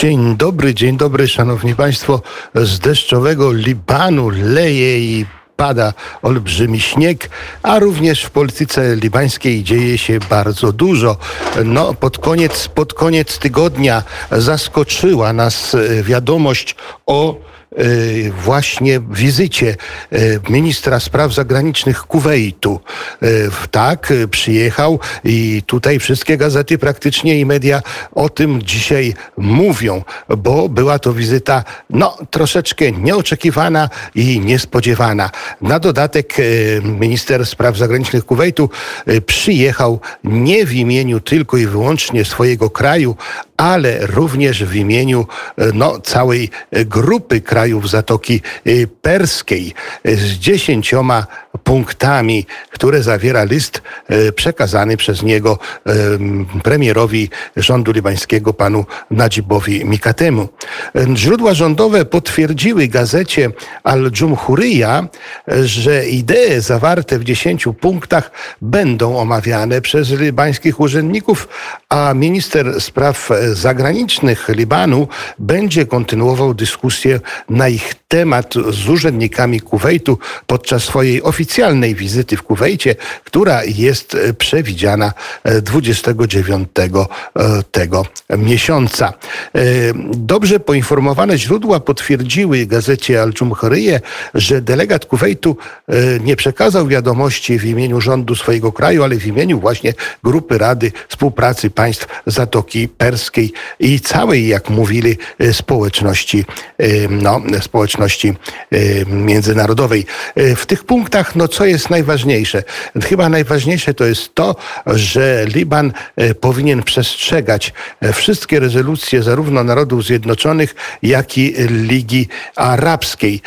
Dzień dobry, dzień dobry, szanowni państwo. Z deszczowego Libanu leje i pada olbrzymi śnieg, a również w polityce libańskiej dzieje się bardzo dużo. No, pod koniec, pod koniec tygodnia zaskoczyła nas wiadomość o właśnie wizycie y, ministra spraw zagranicznych Kuwejtu. Y, tak, przyjechał i tutaj wszystkie gazety praktycznie i media o tym dzisiaj mówią, bo była to wizyta no troszeczkę nieoczekiwana i niespodziewana. Na dodatek minister spraw zagranicznych Kuwejtu przyjechał nie w imieniu tylko i wyłącznie swojego kraju, ale również w imieniu no, całej grupy krajów Zatoki y, Perskiej z dziesięcioma punktami, które zawiera list y, przekazany przez niego y, premierowi rządu libańskiego panu Nadzibowi Mikatemu. Źródła rządowe potwierdziły gazecie Al-Jumhuriyya, że idee zawarte w dziesięciu punktach będą omawiane przez libańskich urzędników, a minister spraw zagranicznych Libanu będzie kontynuował dyskusję na ich temat z urzędnikami Kuwejtu podczas swojej oficjalnej wizyty w Kuwejcie, która jest e, przewidziana 29 e, e, tego miesiąca. Dobrze poinformowane źródła potwierdziły gazecie Al-Jumhuriyeh, że delegat Kuwejtu nie przekazał wiadomości w imieniu rządu swojego kraju, ale w imieniu właśnie Grupy Rady Współpracy Państw Zatoki Perskiej i całej, jak mówili, społeczności no, społeczności międzynarodowej. W tych punktach, no co jest najważniejsze? Chyba najważniejsze to jest to, że Liban y, powinien przestrzegać wszystkie rezolucje zarówno Narodów Zjednoczonych, jak i Ligi Arabskiej.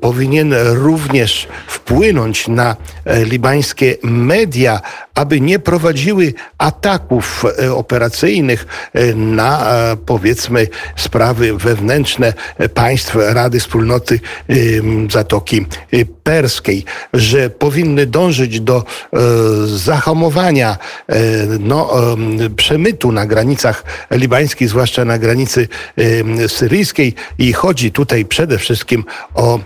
Powinien również wpłynąć na libańskie media, aby nie prowadziły ataków operacyjnych na powiedzmy sprawy wewnętrzne państw Rady Wspólnoty Zatoki Perskiej, że powinny dążyć do e, zahamowania e, no, przemytu na granicach libańskich, zwłaszcza na granicy syryjskiej. I chodzi tutaj przede wszystkim o e,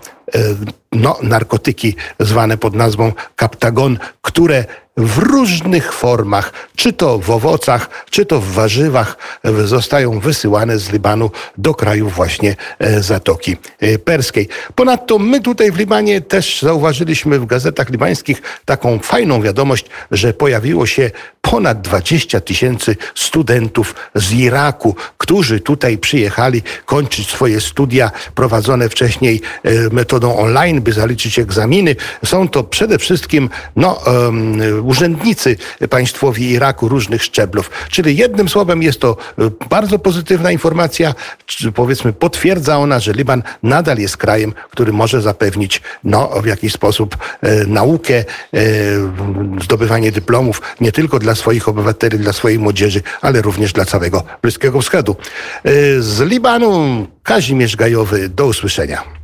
no, narkotyki zwane pod nazwą kaptagon, które w różnych formach, czy to w owocach, czy to w warzywach, zostają wysyłane z Libanu do krajów właśnie e, Zatoki e, Perskiej. Ponadto my tutaj w Libanie też zauważyliśmy w gazetach libańskich taką fajną wiadomość, że pojawiło się ponad 20 tysięcy studentów z Iraku, którzy tutaj przyjechali kończyć swoje studia prowadzone wcześniej e, metodą online, by zaliczyć egzaminy. Są to przede wszystkim no, um, urzędnicy państwowi Iraku różnych szczeblów. Czyli jednym słowem jest to e, bardzo pozytywna informacja, powiedzmy potwierdza ona, że Liban nadal jest krajem, który może zapewnić no, w jakiś sposób e, naukę, e, zdobywanie dyplomów nie tylko dla swoich obywateli, dla swojej młodzieży, ale również dla całego Bliskiego Wschodu. Z Libanu Kazimierz Gajowy, do usłyszenia.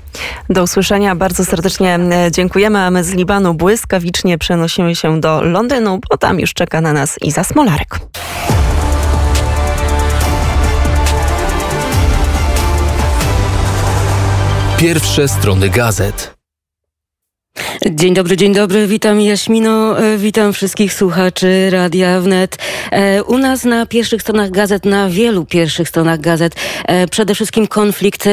Do usłyszenia. Bardzo serdecznie e, dziękujemy, a my z Libanu błyskawicznie przenosimy się do Londynu, bo tam już czeka na nas Iza Smolarek. Pierwsze strony gazet. Dzień dobry, dzień dobry. Witam Jaśmino, e, witam wszystkich słuchaczy Radia Wnet. E, u nas na pierwszych stronach gazet, na wielu pierwszych stronach gazet, e, przede wszystkim konflikt,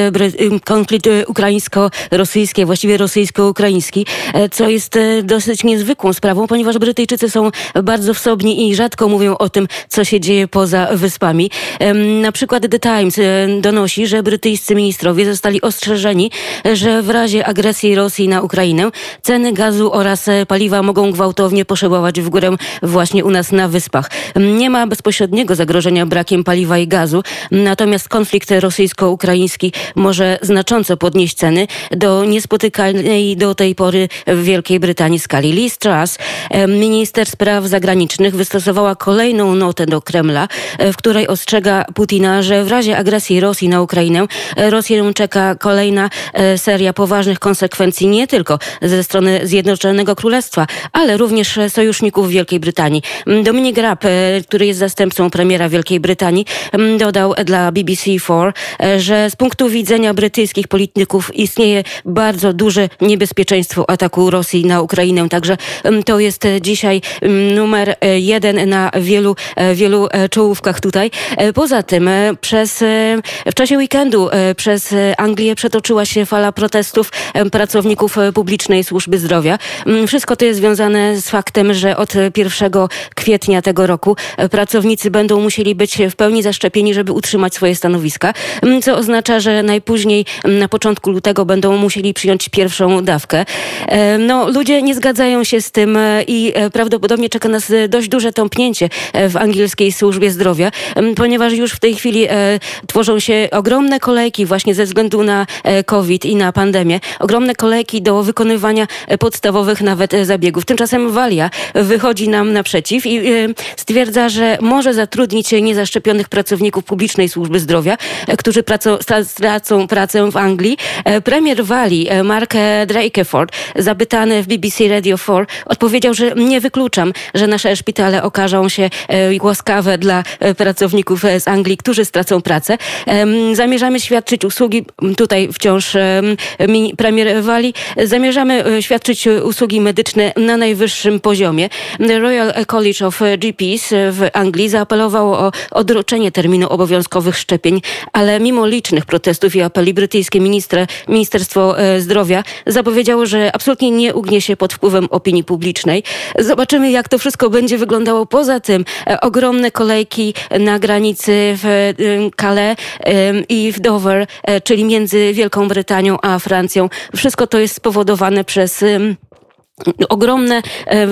konflikt ukraińsko-rosyjski, właściwie rosyjsko-ukraiński, co jest dosyć niezwykłą sprawą, ponieważ Brytyjczycy są bardzo wsobni i rzadko mówią o tym, co się dzieje poza wyspami. Na przykład The Times donosi, że brytyjscy ministrowie zostali ostrzeżeni, że w razie agresji Rosji na Ukrainę ceny gazu oraz e, paliwa mogą gwałtownie poszybować w górę właśnie u nas na wyspach. Nie ma bezpośredniego zagrożenia brakiem paliwa i gazu, natomiast konflikt rosyjsko-ukraiński może znacząco podnieść ceny do niespotykanej do tej pory w Wielkiej Brytanii skali. Liz Truss, e, minister spraw zagranicznych, wystosowała kolejną notę do Kremla, e, w której ostrzega Putina, że w razie agresji Rosji na Ukrainę Rosję czeka kolejna seria poważnych konsekwencji nie tylko ze strony Zjednoczonego Królestwa, ale również sojuszników Wielkiej Brytanii. Dominik Raab, który jest zastępcą premiera Wielkiej Brytanii, dodał dla BBC4, że z punktu widzenia brytyjskich polityków istnieje bardzo duże niebezpieczeństwo ataku Rosji na Ukrainę. Także to jest dzisiaj numer jeden na wielu, wielu czołówkach tutaj. Poza tym przez, w czasie weekendu przez Anglię przetoczyła się fala protestów pracowników publicznej służby zdrowia. Wszystko to jest związane z faktem, że od 1 kwietnia tego roku pracownicy będą musieli być w pełni zaszczepieni, żeby utrzymać swoje stanowiska, co oznacza, że najpóźniej na początku lutego będą musieli przyjąć pierwszą dawkę. No, ludzie nie zgadzają się z tym i prawdopodobnie czeka nas dość duże tąpnięcie w angielskiej służbie zdrowia, ponieważ już w tej chwili tworzą się ogromne kolejki właśnie ze względu na COVID i na pandemię. Ogromne kolejki do wykonywania podstawowych nawet zabiegów. Tymczasem Walia wychodzi nam naprzeciw i stwierdza, że może zatrudnić niezaszczepionych pracowników publicznej służby zdrowia, którzy stracą pracę w Anglii. Premier Walii, Mark Drakeford, zapytany w BBC Radio 4, odpowiedział, że nie wykluczam, że nasze szpitale okażą się łaskawe dla pracowników z Anglii, którzy stracą pracę. Zamierzamy świadczyć usługi, tutaj wciąż premier Walii, zamierzamy świadczyć usługi medyczne na najwyższym poziomie. Royal College of GPs w Anglii zaapelowało o odroczenie terminu obowiązkowych szczepień, ale mimo licznych protestów i apeli brytyjskie minister, Ministerstwo Zdrowia zapowiedziało, że absolutnie nie ugnie się pod wpływem opinii publicznej. Zobaczymy, jak to wszystko będzie wyglądało. Poza tym ogromne kolejki na granicy w Calais i w Dover, czyli między Wielką Brytanią a Francją. Wszystko to jest spowodowane przez poprzez ogromne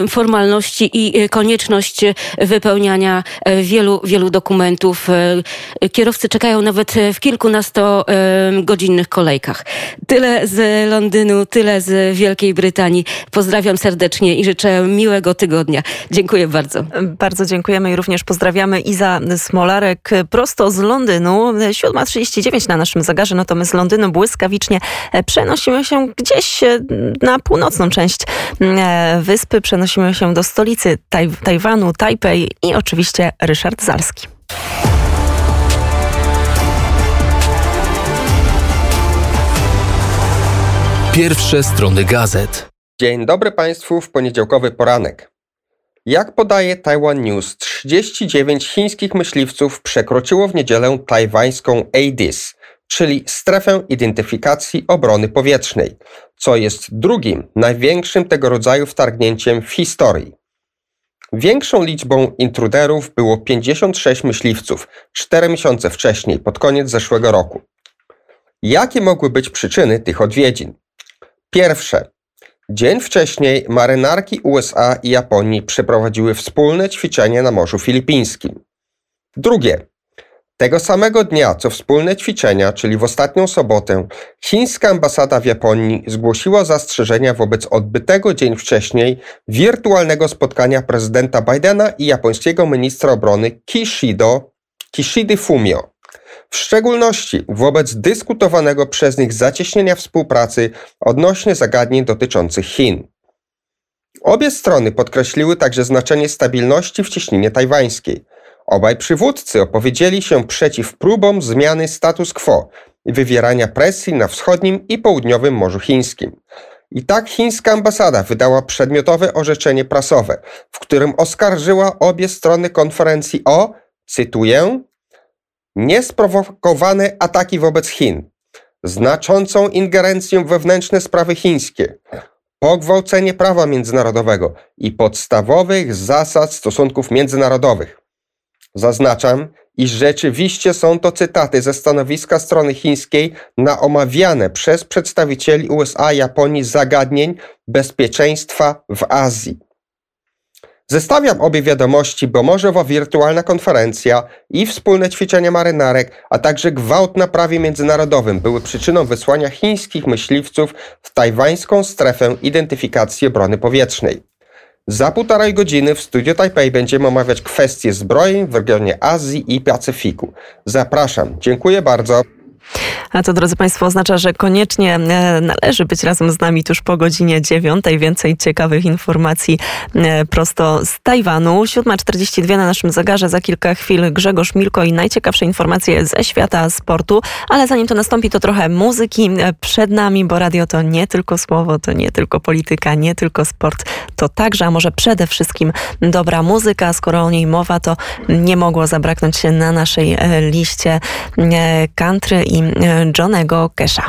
formalności i e, konieczność wypełniania e, wielu, wielu dokumentów. E, kierowcy czekają nawet w kilkunasto godzinnych kolejkach. Tyle z Londynu, tyle z Wielkiej Brytanii. Pozdrawiam serdecznie i życzę miłego tygodnia. Dziękuję bardzo. Bardzo dziękujemy i również pozdrawiamy Iza Smolarek prosto z Londynu. 7.39 na naszym zegarze, no to my z Londynu błyskawicznie przenosimy się gdzieś na północną część E, wyspy przenosimy się do stolicy Taj Tajwanu, Tajpej i oczywiście Ryszard Zalski. Pierwsze strony gazet. Dzień dobry Państwu w poniedziałkowy poranek. Jak podaje Taiwan News, 39 chińskich myśliwców przekroczyło w niedzielę tajwańską ADIS, czyli strefę identyfikacji obrony powietrznej, co jest drugim największym tego rodzaju wtargnięciem w historii. Większą liczbą intruderów było 56 myśliwców 4 miesiące wcześniej, pod koniec zeszłego roku. Jakie mogły być przyczyny tych odwiedzin? Pierwsze. Dzień wcześniej marynarki USA i Japonii przeprowadziły wspólne ćwiczenie na Morzu Filipińskim. Drugie. Tego samego dnia, co wspólne ćwiczenia, czyli w ostatnią sobotę, chińska ambasada w Japonii zgłosiła zastrzeżenia wobec odbytego dzień wcześniej wirtualnego spotkania prezydenta Bidena i japońskiego ministra obrony Kishido, Kishidi Fumio. W szczególności wobec dyskutowanego przez nich zacieśnienia współpracy odnośnie zagadnień dotyczących Chin. Obie strony podkreśliły także znaczenie stabilności w cieśninie tajwańskiej – Obaj przywódcy opowiedzieli się przeciw próbom zmiany status quo i wywierania presji na wschodnim i południowym Morzu Chińskim. I tak chińska ambasada wydała przedmiotowe orzeczenie prasowe, w którym oskarżyła obie strony konferencji o, cytuję, niesprowokowane ataki wobec Chin, znaczącą ingerencję w wewnętrzne sprawy chińskie, pogwałcenie prawa międzynarodowego i podstawowych zasad stosunków międzynarodowych. Zaznaczam, iż rzeczywiście są to cytaty ze stanowiska strony chińskiej na omawiane przez przedstawicieli USA i Japonii zagadnień bezpieczeństwa w Azji. Zestawiam obie wiadomości, bo morzowa wirtualna konferencja i wspólne ćwiczenia marynarek, a także gwałt na prawie międzynarodowym były przyczyną wysłania chińskich myśliwców w tajwańską strefę identyfikacji obrony powietrznej. Za półtorej godziny w studio Taipei będziemy omawiać kwestie zbrojeń w regionie Azji i Pacyfiku. Zapraszam. Dziękuję bardzo. A to, drodzy Państwo, oznacza, że koniecznie e, należy być razem z nami tuż po godzinie dziewiątej. Więcej ciekawych informacji e, prosto z Tajwanu. 7.42 na naszym zegarze. Za kilka chwil Grzegorz Milko i najciekawsze informacje ze świata sportu. Ale zanim to nastąpi, to trochę muzyki e, przed nami, bo radio to nie tylko słowo, to nie tylko polityka, nie tylko sport, to także, a może przede wszystkim dobra muzyka. Skoro o niej mowa, to nie mogło zabraknąć się na naszej liście country i Johnego Kesha.